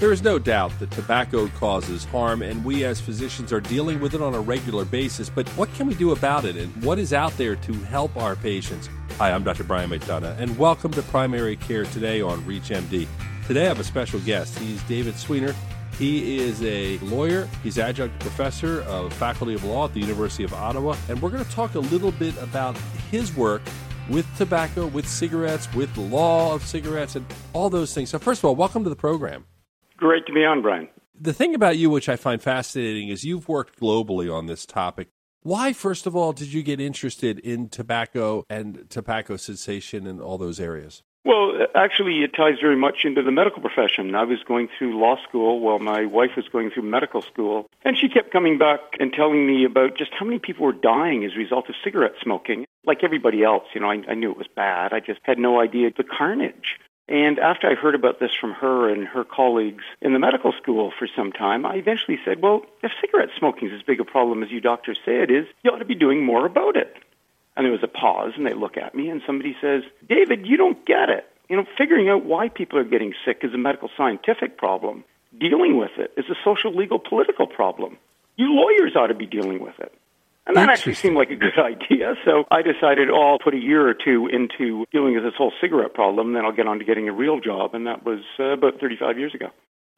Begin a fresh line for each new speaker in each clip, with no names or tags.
There is no doubt that tobacco causes harm, and we as physicians are dealing with it on a regular basis. But what can we do about it, and what is out there to help our patients? Hi, I'm Dr. Brian McDonough, and welcome to Primary Care Today on ReachMD. Today I have a special guest. He's David Sweanor. He is a lawyer. He's adjunct professor of Faculty of Law at the University of Ottawa, and we're going to talk a little bit about his work with tobacco, with cigarettes, with the law of cigarettes, and all those things. So, first of all, welcome to the program.
Great to be on, Brian.
The thing about you, which I find fascinating, is you've worked globally on this topic. Why, first of all, did you get interested in tobacco and tobacco cessation and all those areas?
Well, actually, it ties very much into the medical profession. I was going through law school while my wife was going through medical school, and she kept coming back and telling me about just how many people were dying as a result of cigarette smoking. Like everybody else, you know, I, I knew it was bad. I just had no idea the carnage. And after I heard about this from her and her colleagues in the medical school for some time, I eventually said, well, if cigarette smoking is as big a problem as you doctors say it is, you ought to be doing more about it. And there was a pause, and they look at me, and somebody says, David, you don't get it. You know, figuring out why people are getting sick is a medical scientific problem. Dealing with it is a social, legal, political problem. You lawyers ought to be dealing with it. And that actually seemed like a good idea. So I decided, oh, I'll put a year or two into dealing with this whole cigarette problem, then I'll get on to getting a real job. And that was uh, about 35 years ago.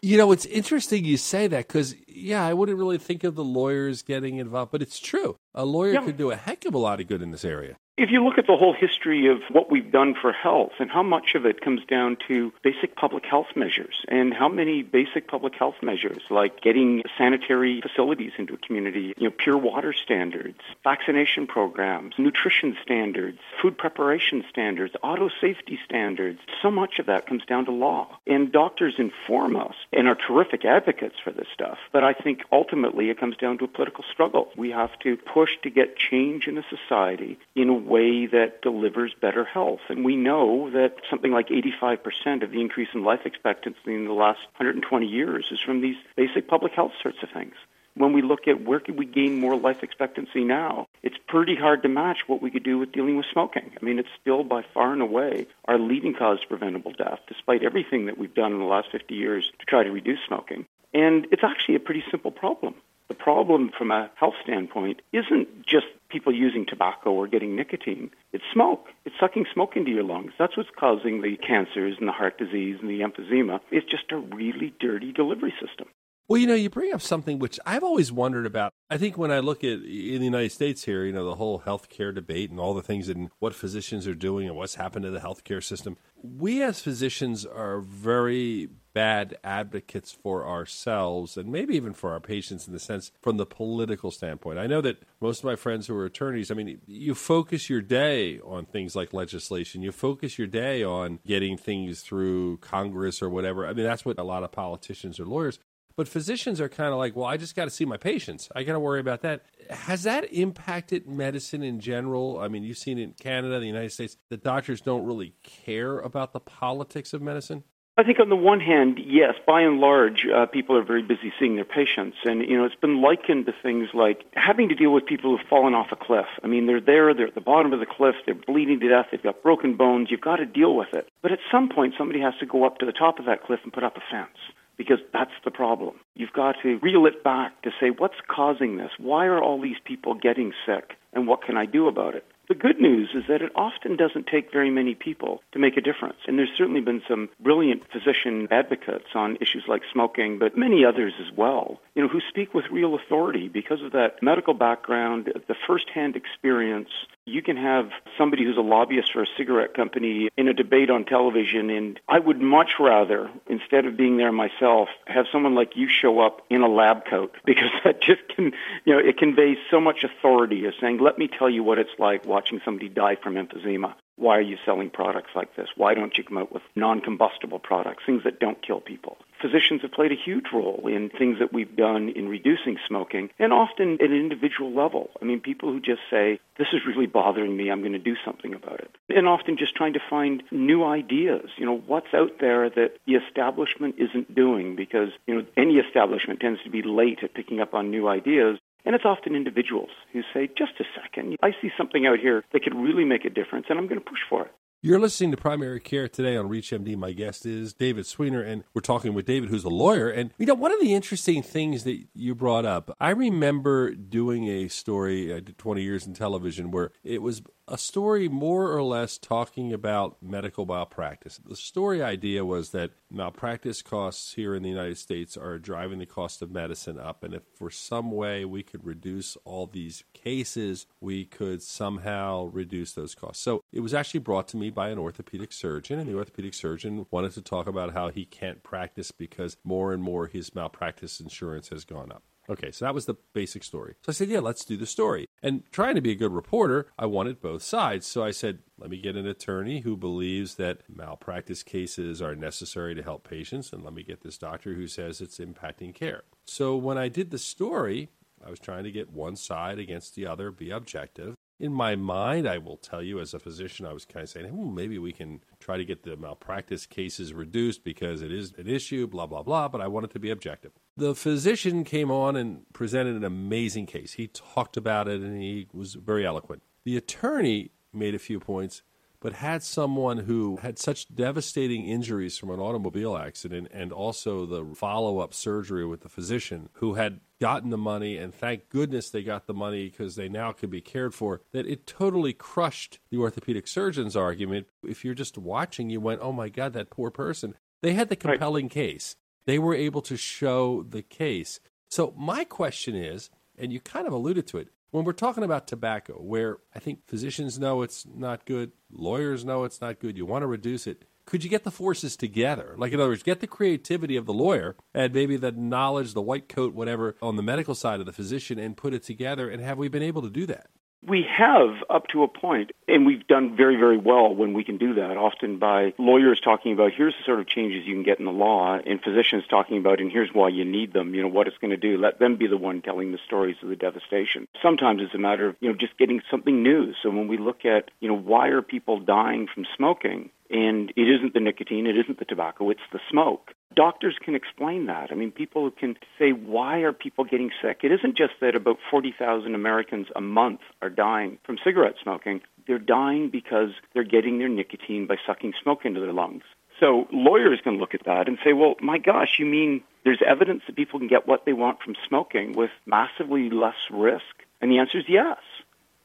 You know, it's interesting you say that because, yeah, I wouldn't really think of the lawyers getting involved, but it's true. A lawyer yeah. could do a heck of a lot of good in this area.
If you look at the whole history of what we've done for health and how much of it comes down to basic public health measures and how many basic public health measures like getting sanitary facilities into a community, you know, pure water standards, vaccination programs, nutrition standards, food preparation standards, auto safety standards, so much of that comes down to law. And doctors inform us and are terrific advocates for this stuff. But I think ultimately it comes down to a political struggle. We have to push to get change in a society in a way that delivers better health. And we know that something like 85% of the increase in life expectancy in the last 120 years is from these basic public health sorts of things. When we look at where could we gain more life expectancy now, it's pretty hard to match what we could do with dealing with smoking. I mean, it's still by far and away our leading cause of preventable death, despite everything that we've done in the last 50 years to try to reduce smoking. And it's actually a pretty simple problem. The problem from a health standpoint isn't just people using tobacco or getting nicotine. It's smoke. It's sucking smoke into your lungs. That's what's causing the cancers and the heart disease and the emphysema. It's just a really dirty delivery system.
Well, you know, you bring up something which I've always wondered about. I think when I look at in the United States here, you know, the whole healthcare debate and all the things and what physicians are doing and what's happened to the healthcare system, we as physicians are very bad advocates for ourselves and maybe even for our patients in the sense from the political standpoint. I know that most of my friends who are attorneys, I mean, you focus your day on things like legislation, you focus your day on getting things through Congress or whatever. I mean, that's what a lot of politicians or lawyers. But physicians are kind of like, well, I just got to see my patients. I got to worry about that. Has that impacted medicine in general? I mean, you've seen in Canada, the United States, the doctors don't really care about the politics of medicine.
I think on the one hand, yes, by and large, uh, people are very busy seeing their patients. And, you know, it's been likened to things like having to deal with people who've fallen off a cliff. I mean, they're there, they're at the bottom of the cliff, they're bleeding to death, they've got broken bones, you've got to deal with it. But at some point, somebody has to go up to the top of that cliff and put up a fence because that's the problem. You've got to reel it back to say, what's causing this? Why are all these people getting sick? And what can I do about it? The good news is that it often doesn't take very many people to make a difference. And there's certainly been some brilliant physician advocates on issues like smoking, but many others as well, you know, who speak with real authority because of that medical background, the firsthand experience, you can have somebody who's a lobbyist for a cigarette company in a debate on television, and I would much rather, instead of being there myself, have someone like you show up in a lab coat because that just can, you know, it conveys so much authority as saying, let me tell you what it's like watching somebody die from emphysema. Why are you selling products like this? Why don't you come out with non combustible products, things that don't kill people? Physicians have played a huge role in things that we've done in reducing smoking, and often at an individual level. I mean, people who just say, This is really bothering me, I'm going to do something about it. And often just trying to find new ideas. You know, what's out there that the establishment isn't doing? Because, you know, any establishment tends to be late at picking up on new ideas. And it's often individuals who say, just a second, I see something out here that could really make a difference, and I'm going to push for it.
You're listening to Primary Care today on ReachMD. My guest is David Sweanor, and we're talking with David, who's a lawyer. And you know, one of the interesting things that you brought up, I remember doing a story. Uh, I did 20 years in television where it was a story more or less talking about medical malpractice. The story idea was that malpractice costs here in the United States are driving the cost of medicine up, and if for some way we could reduce all these cases, we could somehow reduce those costs. So it was actually brought to me by an orthopedic surgeon, and the orthopedic surgeon wanted to talk about how he can't practice because more and more his malpractice insurance has gone up. Okay, so that was the basic story. So I said, yeah, let's do the story. And trying to be a good reporter, I wanted both sides. So I said, let me get an attorney who believes that malpractice cases are necessary to help patients, and let me get this doctor who says it's impacting care. So when I did the story, I was trying to get one side against the other, be objective in my mind, I will tell you as a physician, I was kind of saying, hmm, maybe we can try to get the malpractice cases reduced because it is an issue, blah, blah, blah, but I wanted to be objective. The physician came on and presented an amazing case. He talked about it and he was very eloquent. The attorney made a few points but had someone who had such devastating injuries from an automobile accident and also the follow up surgery with the physician who had gotten the money, and thank goodness they got the money because they now could be cared for, that it totally crushed the orthopedic surgeon's argument. If you're just watching, you went, oh my God, that poor person. They had the compelling right. case. They were able to show the case. So, my question is, and you kind of alluded to it, when we're talking about tobacco, where I think physicians know it's not good, lawyers know it's not good, you want to reduce it, could you get the forces together? Like, in other words, get the creativity of the lawyer and maybe the knowledge, the white coat, whatever, on the medical side of the physician and put it together? And have we been able to do that?
We have up to a point, and we've done very, very well when we can do that, often by lawyers talking about here's the sort of changes you can get in the law, and physicians talking about, and here's why you need them, you know, what it's going to do. Let them be the one telling the stories of the devastation. Sometimes it's a matter of, you know, just getting something new. So when we look at, you know, why are people dying from smoking? And it isn't the nicotine, it isn't the tobacco, it's the smoke. Doctors can explain that. I mean, people can say, why are people getting sick? It isn't just that about 40,000 Americans a month are dying from cigarette smoking. They're dying because they're getting their nicotine by sucking smoke into their lungs. So lawyers can look at that and say, well, my gosh, you mean there's evidence that people can get what they want from smoking with massively less risk? And the answer is yes.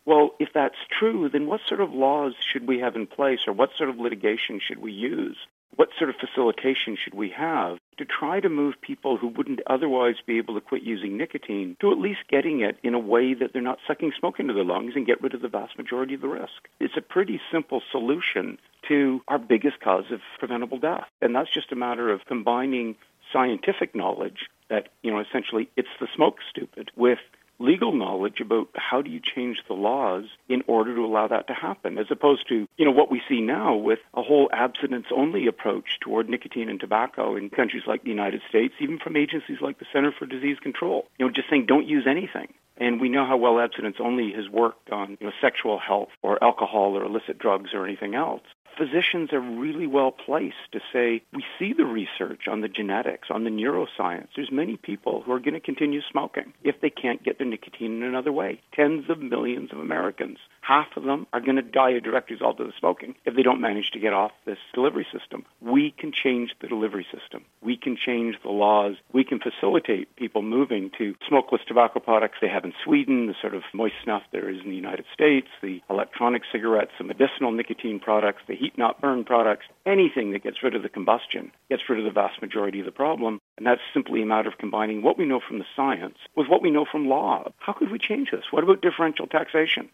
Well, if that's true, then what sort of laws should we have in place or what sort of litigation should we use? What sort of facilitation should we have to try to move people who wouldn't otherwise be able to quit using nicotine to at least getting it in a way that they're not sucking smoke into their lungs and get rid of the vast majority of the risk? It's a pretty simple solution to our biggest cause of preventable death. And that's just a matter of combining scientific knowledge that, you know, essentially it's the smoke stupid with legal knowledge about how do you change the laws in order to allow that to happen, as opposed to, you know, what we see now with a whole abstinence only approach toward nicotine and tobacco in countries like the United States, even from agencies like the Center for Disease Control. You know, just saying don't use anything. And we know how well abstinence only has worked on you know, sexual health or alcohol or illicit drugs or anything else physicians are really well placed to say we see the research on the genetics, on the neuroscience. There's many people who are going to continue smoking if they can't get their nicotine in another way. Tens of millions of Americans. Half of them are going to die a direct result of the smoking if they don't manage to get off this delivery system. We can change the delivery system. We can change the laws. We can facilitate people moving to smokeless tobacco products they have in Sweden, the sort of moist snuff there is in the United States, the electronic cigarettes, the medicinal nicotine products, the heat not burn products, anything that gets rid of the combustion gets rid of the vast majority of the problem. And that's simply a matter of combining what we know from the science with what we know from law. How could we change this? What about differential taxation?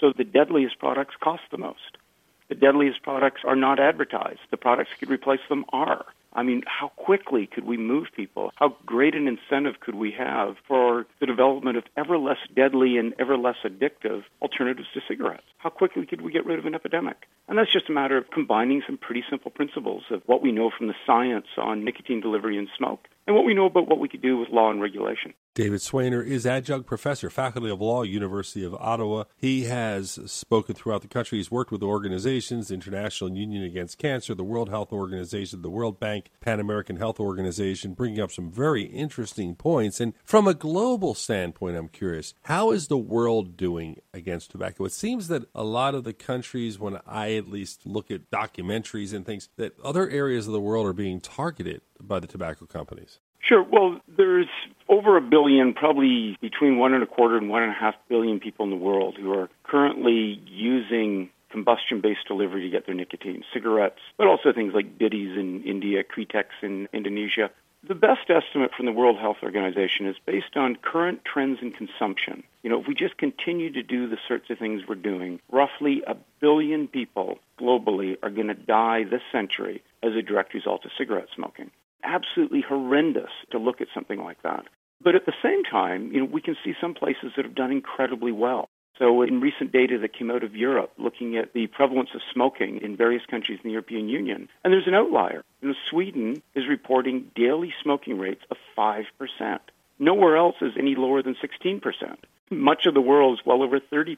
So the deadliest products cost the most. The deadliest products are not advertised. The products that could replace them are. I mean, how quickly could we move people? How great an incentive could we have for the development of ever less deadly and ever less addictive alternatives to cigarettes? How quickly could we get rid of an epidemic? And that's just a matter of combining some pretty simple principles of what we know from the science on nicotine delivery and smoke and what we know about what we could do with law and regulation.
David Sweanor is adjunct professor, faculty of law, University of Ottawa. He has spoken throughout the country. He's worked with organizations, the International Union Against Cancer, the World Health Organization, the World Bank, Pan American Health Organization, bringing up some very interesting points. And from a global standpoint, I'm curious, how is the world doing against tobacco? It seems that a lot of the countries, when I at least look at documentaries and things, that other areas of the world are being targeted by the tobacco companies.
Sure. Well, there's over a billion, probably between one and a quarter and one and a half billion people in the world who are currently using combustion based delivery to get their nicotine, cigarettes, but also things like bidis in India, Kretek in Indonesia. The best estimate from the World Health Organization is based on current trends in consumption. You know, if we just continue to do the sorts of things we're doing, roughly a billion people globally are going to die this century as a direct result of cigarette smoking absolutely horrendous to look at something like that. But at the same time, you know, we can see some places that have done incredibly well. So in recent data that came out of Europe looking at the prevalence of smoking in various countries in the European Union, and there's an outlier. You know, Sweden is reporting daily smoking rates of 5%. Nowhere else is any lower than 16%. Much of the world is well over 30%.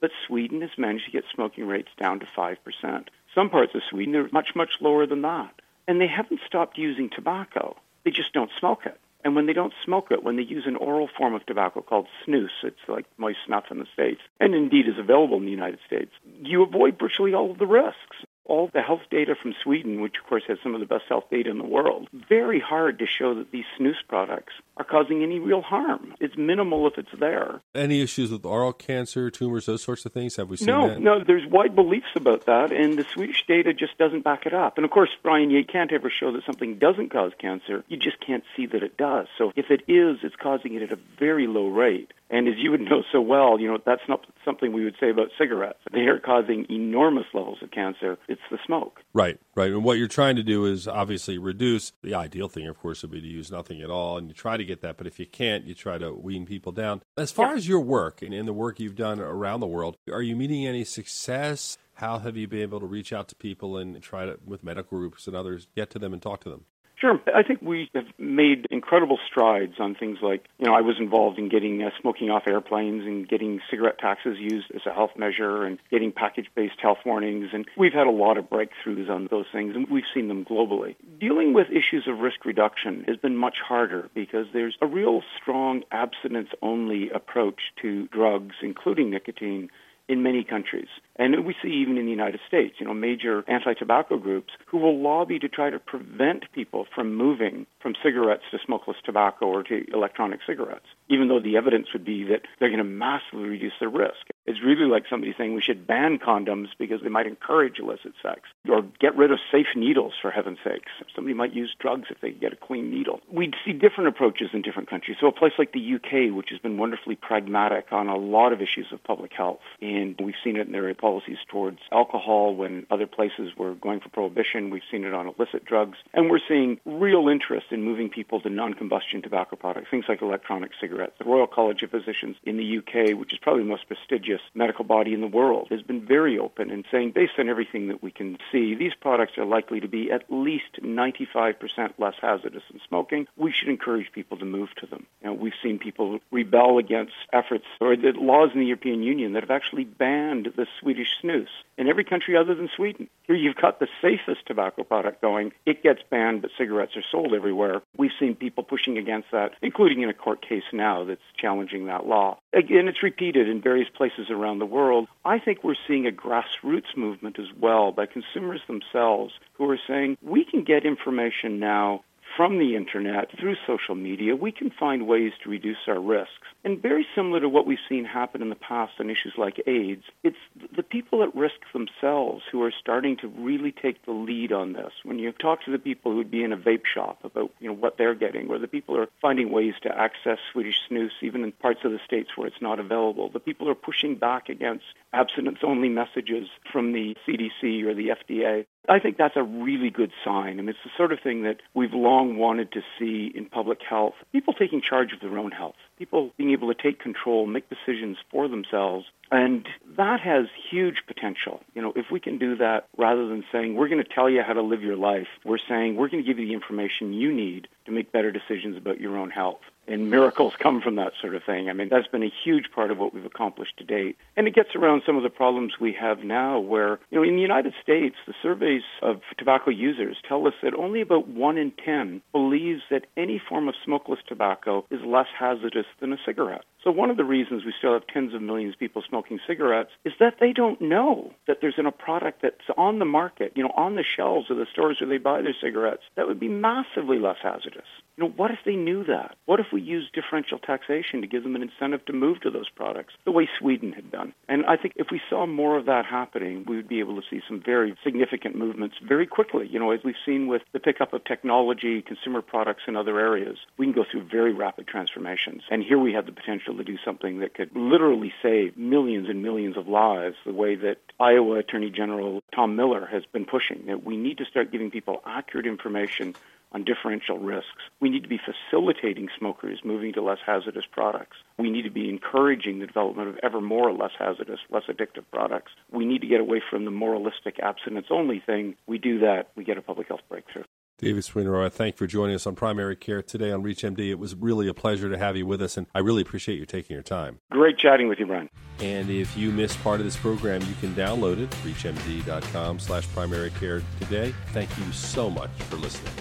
But Sweden has managed to get smoking rates down to 5%. Some parts of Sweden are much, much lower than that. And they haven't stopped using tobacco. They just don't smoke it. And when they don't smoke it, when they use an oral form of tobacco called snus, it's like moist snuff in the States, and indeed is available in the United States, you avoid virtually all of the risks all the health data from Sweden, which of course has some of the best health data in the world, very hard to show that these snus products are causing any real harm. It's minimal if it's there.
Any issues with oral cancer, tumors, those sorts of things? Have we seen
no,
that?
No, there's wide beliefs about that, and the Swedish data just doesn't back it up. And of course, Brian, you can't ever show that something doesn't cause cancer. You just can't see that it does. So if it is, it's causing it at a very low rate. And as you would know so well, you know, that's not something we would say about cigarettes. They are causing enormous levels of cancer. It's the smoke.
Right, right. And what you're trying to do is obviously reduce. The ideal thing, of course, would be to use nothing at all. And you try to get that. But if you can't, you try to wean people down. As far yeah. as your work and, and the work you've done around the world, are you meeting any success? How have you been able to reach out to people and try to, with medical groups and others, get to them and talk to them?
Sure. I think we have made incredible strides on things like, you know, I was involved in getting uh, smoking off airplanes and getting cigarette taxes used as a health measure and getting package based health warnings. And we've had a lot of breakthroughs on those things, and we've seen them globally. Dealing with issues of risk reduction has been much harder because there's a real strong abstinence only approach to drugs, including nicotine in many countries. And we see even in the United States, you know, major anti-tobacco groups who will lobby to try to prevent people from moving from cigarettes to smokeless tobacco or to electronic cigarettes, even though the evidence would be that they're going to massively reduce their risk. It's really like somebody saying we should ban condoms because they might encourage illicit sex, or get rid of safe needles, for heaven's sakes. Somebody might use drugs if they get a clean needle. We'd see different approaches in different countries. So a place like the UK, which has been wonderfully pragmatic on a lot of issues of public health, and we've seen it in their policies towards alcohol when other places were going for prohibition. We've seen it on illicit drugs, and we're seeing real interest in moving people to non-combustion tobacco products, things like electronic cigarettes. The Royal College of Physicians in the UK, which is probably the most prestigious medical body in the world has been very open in saying, based on everything that we can see, these products are likely to be at least 95% less hazardous than smoking. We should encourage people to move to them. You know, we've seen people rebel against efforts or the laws in the European Union that have actually banned the Swedish snus in every country other than Sweden. Here you've got the safest tobacco product going. It gets banned, but cigarettes are sold everywhere. We've seen people pushing against that, including in a court case now that's challenging that law. Again, it's repeated in various places around the world. I think we're seeing a grassroots movement as well by consumers themselves who are saying we can get information now from the internet, through social media, we can find ways to reduce our risks. And very similar to what we've seen happen in the past on issues like AIDS, it's the people at risk themselves who are starting to really take the lead on this. When you talk to the people who would be in a vape shop about you know what they're getting, where the people are finding ways to access Swedish snus even in parts of the states where it's not available, the people are pushing back against abstinence only messages from the CDC or the FDA. I think that's a really good sign. I mean, it's the sort of thing that we've long wanted to see in public health. People taking charge of their own health. People being able to take control, make decisions for themselves. And that has huge potential. You know, if we can do that rather than saying, we're going to tell you how to live your life, we're saying, we're going to give you the information you need to make better decisions about your own health and miracles come from that sort of thing. I mean, that's been a huge part of what we've accomplished to date. And it gets around some of the problems we have now where, you know, in the United States, the surveys of tobacco users tell us that only about 1 in 10 believes that any form of smokeless tobacco is less hazardous than a cigarette. So one of the reasons we still have tens of millions of people smoking cigarettes is that they don't know that there's a product that's on the market, you know, on the shelves of the stores where they buy their cigarettes that would be massively less hazardous. You know, what if they knew that? What if we used differential taxation to give them an incentive to move to those products, the way Sweden had done? And I think if we saw more of that happening, we would be able to see some very significant movements very quickly. You know, as we've seen with the pickup of technology, consumer products and other areas, we can go through very rapid transformations. And here we have the potential to do something that could literally save millions and millions of lives, the way that Iowa Attorney General Tom Miller has been pushing. That we need to start giving people accurate information on differential risks. We need to be facilitating smokers moving to less hazardous products. We need to be encouraging the development of ever more less hazardous, less addictive products. We need to get away from the moralistic abstinence only thing. We do that, we get a public health breakthrough.
David I thank you for joining us on Primary Care today on ReachMD. It was really a pleasure to have you with us, and I really appreciate you taking your time.
Great chatting with you, Brian.
And if you missed part of this program, you can download it, reachmd.com slash primary care today. Thank you so much for listening.